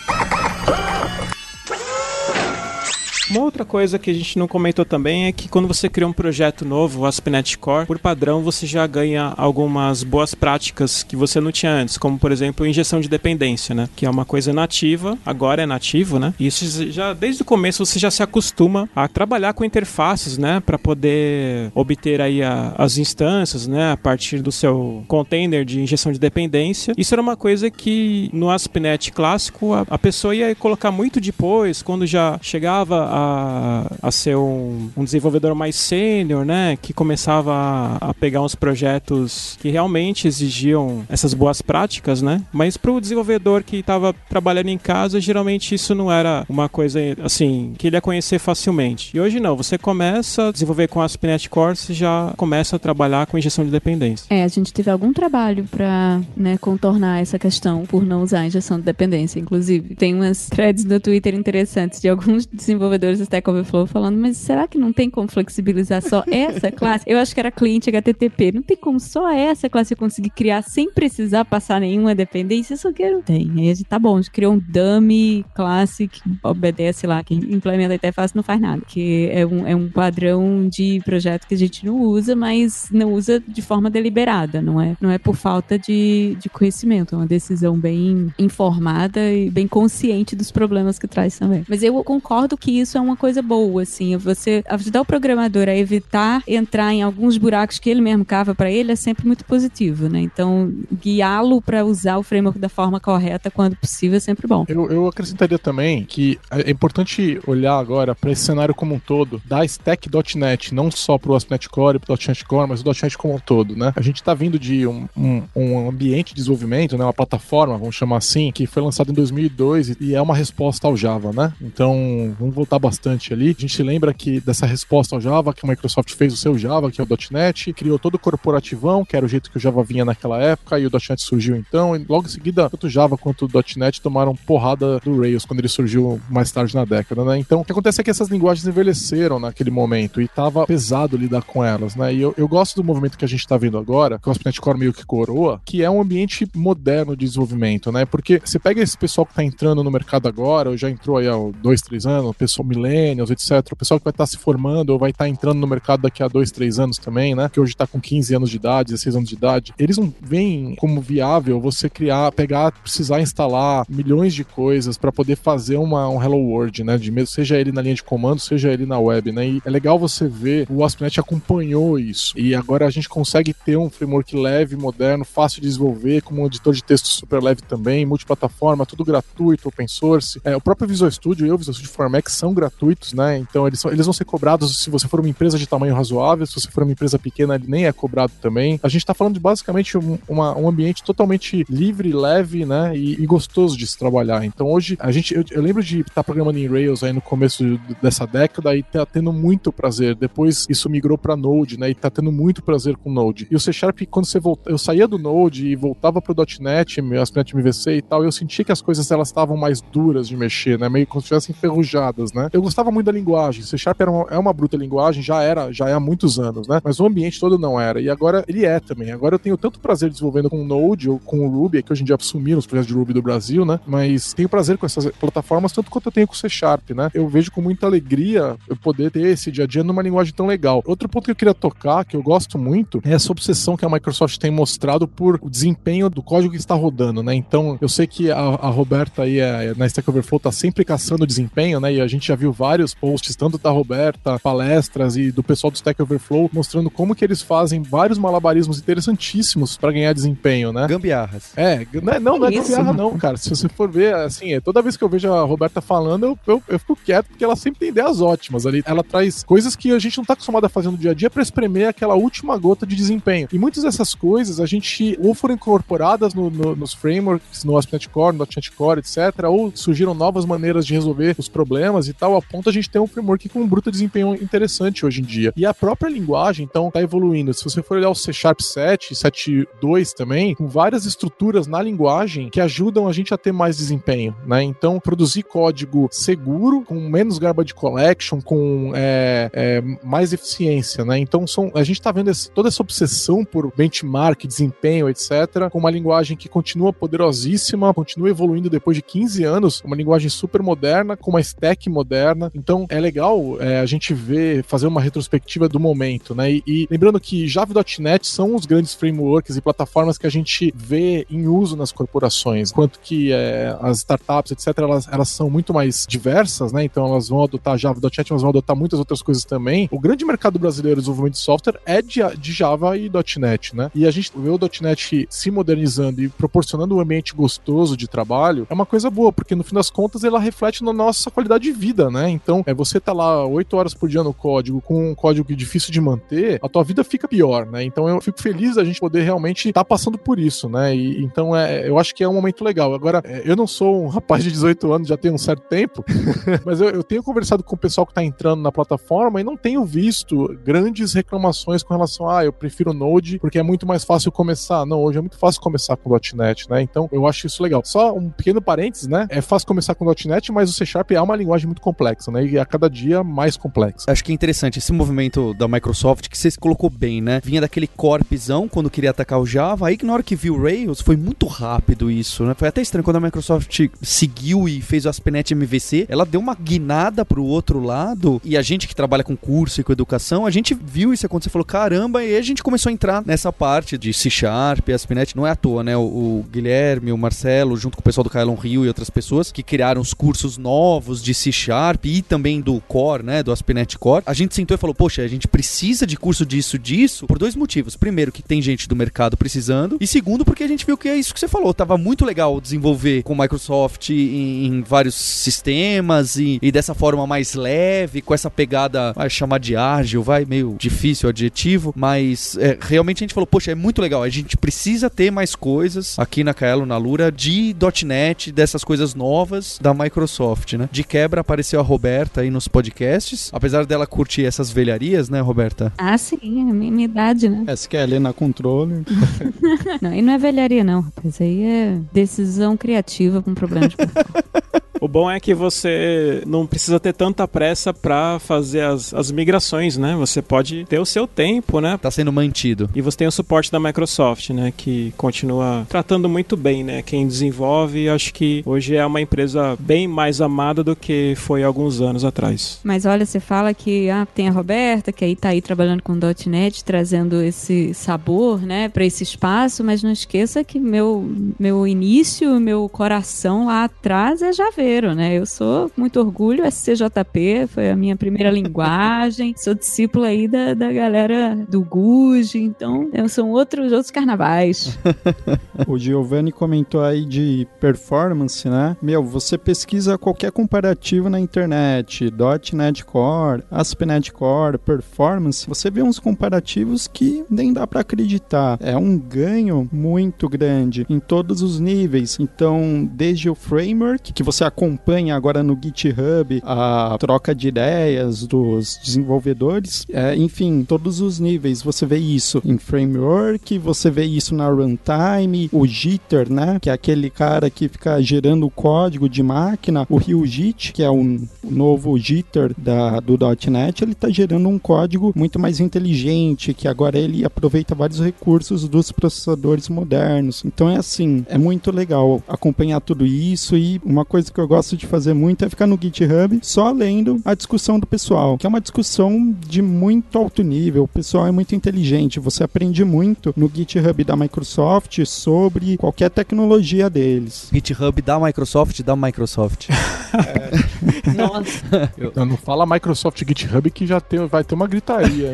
Uma outra coisa que a gente não comentou também é que quando você cria um projeto novo, o ASP.NET Core, por padrão você já ganha algumas boas práticas que você não tinha antes, como por exemplo injeção de dependência, né? Que é uma coisa nativa, agora é nativo, né? E isso já desde o começo você já se acostuma a trabalhar com interfaces, né? Para poder obter aí a- as instâncias, né? A partir do seu container de injeção de dependência. Isso era uma coisa que no ASP.NET clássico a, a pessoa ia colocar muito depois, quando já chegava a a, a ser um, um desenvolvedor mais sênior, né? Que começava a, a, pegar uns projetos que realmente exigiam essas boas práticas, né? Mas para o desenvolvedor que estava trabalhando em casa, geralmente isso não era uma coisa assim que ele ia conhecer facilmente. E hoje não, você começa a desenvolver com ASP.NET Core, você já começa a trabalhar com injeção de dependência. É, a gente teve algum trabalho para né, contornar essa questão por não usar injeção de dependência. Inclusive, tem umas threads no Twitter interessantes de alguns <laughs> desenvolvedores do Stack Overflow falando, mas será que não tem como flexibilizar só essa <laughs> classe? Eu acho que era cliente HTTP. Não tem como só essa classe eu conseguir criar sem precisar passar nenhuma dependência? Eu só quero. Tem. Aí a gente tá bom, a gente criou um dummy classe que obedece lá, que implementa a interface não faz nada. Que é um, é um padrão de projeto que a gente não usa, mas não usa de forma deliberada, não é, não é por falta de, de conhecimento, é uma decisão bem informada e bem consciente dos problemas que traz também. Mas eu concordo que isso é uma coisa boa, assim, você ajudar o programador a evitar entrar em alguns buracos que ele mesmo cava para ele é sempre muito positivo, né? Então, guiá-lo para usar o framework da forma correta quando possível é sempre bom. Eu, eu acrescentaria também que é importante olhar agora para esse cenário como um todo da Stack.NET, não só para o ASP.NET Core para o .NET Core, mas o .NET como um todo, né? A gente está vindo de um, um, um, ambiente de desenvolvimento, né? Uma plataforma, vamos chamar assim, que foi lançado em 2002 e é uma resposta ao Java, né? Então, vamos voltar bastante ali. A gente lembra que dessa resposta ao Java, que a Microsoft fez o seu Java, que é o .NET, criou todo o corporativão, que era o jeito que o Java vinha naquela época, e o .NET surgiu então, e logo em seguida, tanto o Java quanto o .NET tomaram porrada do Rails quando ele surgiu mais tarde na década, né? Então, o que acontece é que essas linguagens envelheceram naquele momento e tava pesado lidar com elas, né? E eu, eu gosto do movimento que a gente tá vendo agora, que o ASP.NET Core meio que coroa, que é um ambiente moderno de desenvolvimento, né? Porque você pega esse pessoal que tá entrando no mercado agora, ou já entrou aí há dois, três anos, pessoal millennials, etc., o pessoal que vai estar tá se formando ou vai estar tá entrando no mercado daqui a dois, três anos também, né? Que hoje tá com 15 anos de idade, 16 anos de idade, eles não veem como viável você criar, pegar, precisar instalar milhões de coisas para poder fazer uma, um Hello World, né? De mesmo, seja ele na linha de comando, seja ele na web, né? E é legal você ver o ASP.NET acompanhou isso. E agora a gente consegue ter um framework leve, moderno, fácil de desenvolver, com um editor de texto super leve também, multiplataforma, tudo gratuito, open source. É, o próprio Visual Studio e o Visual Studio Formax são gratuitos, né? Então eles, são, eles vão ser cobrados se você for uma empresa de tamanho razoável, se você for uma empresa pequena, ele nem é cobrado também. A gente está falando de basicamente um, uma, um ambiente totalmente livre, leve, né? E, e, gostoso de se trabalhar. Então hoje, a gente, eu, eu lembro de estar tá programando em Rails aí no começo dessa década e tá tendo muito prazer. Depois isso migrou para Node, né? E tá tendo muito prazer com Node. E o C Sharp, quando você volta, eu saía do Node e voltava pro .NET, ASP.NET MVC e tal, eu sentia que as coisas elas estavam mais duras de mexer, né? Meio como se estivessem enferrujadas, né? Eu gostava muito da linguagem. C Sharp era uma, é uma bruta linguagem, já era, já é há muitos anos, né? Mas o ambiente todo não era. E agora ele é também. Agora eu tenho tanto prazer desenvolvendo com Node ou com o Ruby, que hoje em dia sumiram os projetos de Ruby do Brasil, né? Mas tenho prazer com essas plataformas tanto quanto eu tenho com o C Sharp, né? Eu vejo com muita alegria eu poder ter esse dia a dia numa linguagem tão legal. Outro ponto que eu queria tocar, que eu gosto muito, é essa obsessão que a Microsoft tem mostrado por o desempenho do código que está rodando, né? Então, eu sei que a, a Roberta aí é, na Stack Overflow tá sempre caçando desempenho, né? E a gente já viu vários posts, tanto da Roberta, palestras e do pessoal do Stack Overflow, mostrando como que eles fazem vários malabarismos interessantíssimos para ganhar desempenho, né? Gambiarras. É, não, é, não, não é gambiarra não, cara. Se você for ver, assim, é, toda vez que eu vejo a Roberta falando, eu, eu, eu fico quieto, porque ela sempre tem ideias ótimas ali. Ela traz coisas que a gente não tá acostumado a fazer no dia a dia para espremer aquela última gota de desempenho. E muitas dessas coisas a gente ou foram incorporadas no, no, nos frameworks, no ASP.NET Core, no .NET Core, etc., ou surgiram novas maneiras de resolver os problemas e tal, a ponto a gente ter um framework com um bruto desempenho interessante hoje em dia. E a própria linguagem, então, tá evoluindo. Se você for olhar o C Sharp 7, 7.2 também, com várias estruturas na linguagem que ajudam a gente a ter mais desempenho, né? Então, produzir código seguro, com menos garbage collection, com é, é, mais eficiência, né? Então, são, a gente tá vendo esse, toda essa obsessão por benchmark, desempenho, etc., com uma linguagem que continua poderosíssima, continua evoluindo depois de 15 anos, uma linguagem super moderna, com uma stack moderna. Então, é legal é, a gente ver, fazer uma retrospectiva do momento, né? E, e lembrando que Java.NET são os grandes frameworks e plataformas que a gente vê em uso nas corporações, enquanto que é, as startups, etc., elas, elas são muito mais diversas, né? Então, elas vão adotar Java.NET, mas vão adotar muitas outras coisas também. O grande mercado brasileiro de desenvolvimento de software é de, de Java e .NET, né? E a gente vê o .NET se modernizando e proporcionando um ambiente gostoso de trabalho é uma coisa boa, porque no fim das contas ela reflete na nossa qualidade de vida vida, né? Então, é você tá lá oito horas por dia no código, com um código difícil de manter, a tua vida fica pior, né? Então eu fico feliz da gente poder realmente estar tá passando por isso, né? E, então é, eu acho que é um momento legal. Agora, é, eu não sou um <laughs> rapaz de 18 anos, já tenho um certo tempo, <laughs> mas eu, eu, tenho conversado com o pessoal que está entrando na plataforma e não tenho visto grandes reclamações com relação a, ah, eu prefiro Node porque é muito mais fácil começar. Não, hoje é muito fácil começar com .NET, né? Então eu acho isso legal. Só um pequeno parênteses, né? É fácil começar com .NET, mas o C Sharp é uma linguagem muito complexa, né? E a cada dia mais complexa. Acho que é interessante esse movimento da Microsoft que você colocou bem, né? Vinha daquele corpzão quando queria atacar o Java, aí que na hora que viu o Rails foi muito rápido isso, né? Foi até estranho quando a Microsoft seguiu e fez o ASP.NET MVC, ela deu uma guinada pro outro lado e a gente que trabalha com curso e com educação, a gente viu isso acontecer, falou caramba, e aí a gente começou a entrar nessa parte de C Sharp, ASP.NET, não é à toa, né? O, o Guilherme, o Marcelo, junto com o pessoal do Kylon Rio e outras pessoas que criaram os cursos novos de C Sharp e também do Core, né? Do ASP.NET Core. A gente sentou e falou, poxa, a gente precisa de curso disso, disso, por dois motivos. Primeiro, que tem gente do mercado precisando, e segundo, porque a gente viu que é isso que você falou, tava muito legal desenvolver com Microsoft em, em vários sistemas e, e, dessa forma mais leve, com essa pegada, vai chamar de ágil, vai meio difícil o adjetivo, mas é, realmente a gente falou, poxa, é muito legal, a gente precisa ter mais coisas aqui na Kaelo, na Lura, de .NET, dessas coisas novas da Microsoft, né? De quebra apareceu a Roberta aí nos podcasts, apesar dela curtir essas velharias, né, Roberta? Ah, sim, é a minha idade, né? Essa que é ali na controle. <laughs> não, e não é velharia não, rapaz, aí é decisão criativa com problema de <laughs> O bom é que você não precisa ter tanta pressa para fazer as, as migrações, né? Você pode ter o seu tempo, né? Tá sendo mantido. E você tem o suporte da Microsoft, né? Que continua tratando muito bem, né? Quem desenvolve, acho que hoje é uma empresa bem mais amada do que foi alguns anos atrás. Mas olha, você fala que ah, tem a Roberta, que aí tá aí trabalhando com .NET, trazendo esse sabor, né? Para esse espaço, mas não esqueça que meu, meu início, meu coração lá atrás é Java né? Eu sou muito orgulho, SCJP foi a minha primeira linguagem, <laughs> sou discípulo aí da, da galera do Guji, então são outros, outros carnavais. <laughs> o Giovanni comentou aí de performance, né? Meu, você pesquisa qualquer comparativo na internet, .NET Core, ASP.NET Core, performance, você vê uns comparativos que nem dá para acreditar. É um ganho muito grande em todos os níveis. Então, desde o framework, que você acompanha agora no GitHub a troca de ideias dos desenvolvedores, é, enfim, todos os níveis. Você vê isso em framework, você vê isso na runtime, o jitter, né, que é aquele cara que fica gerando o código de máquina, o RioJit, que é o novo jitter da, do .NET, ele está gerando um código muito mais inteligente, que agora ele aproveita vários recursos dos processadores modernos. Então é assim, é muito legal acompanhar tudo isso. E uma coisa que eu gosto de fazer muito é ficar no GitHub só lendo a discussão do pessoal, que é uma discussão de muito alto nível. O pessoal é muito inteligente, você aprende muito no GitHub da Microsoft sobre qualquer tecnologia deles. GitHub da Microsoft, da Microsoft. <laughs> é. Nossa. Eu, não fala Microsoft GitHub que já tem, vai ter uma gritaria.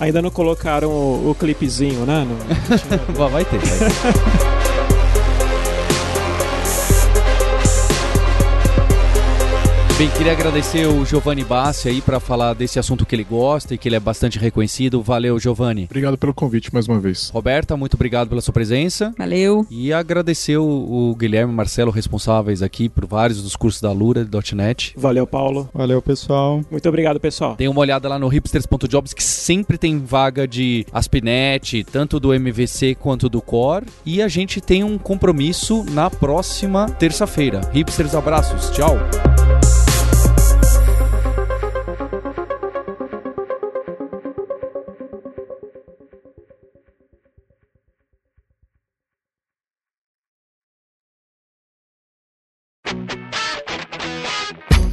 Ainda não colocaram o, o clipezinho, né? No... <laughs> vai ter. Vai ter. Bem, queria agradecer o Giovanni Bassi aí para falar desse assunto que ele gosta e que ele é bastante reconhecido. Valeu, Giovanni. Obrigado pelo convite mais uma vez. Roberta, muito obrigado pela sua presença. Valeu. E agradecer o, Guilherme e Marcelo, responsáveis aqui por vários dos cursos da Lura, .NET. Valeu, Paulo. Valeu, pessoal. Muito obrigado, pessoal. Tem uma olhada lá no hipsters.jobs que sempre tem vaga de ASP.NET, tanto do MVC quanto do Core. E a gente tem um compromisso na próxima terça-feira. Hipsters, abraços. Tchau.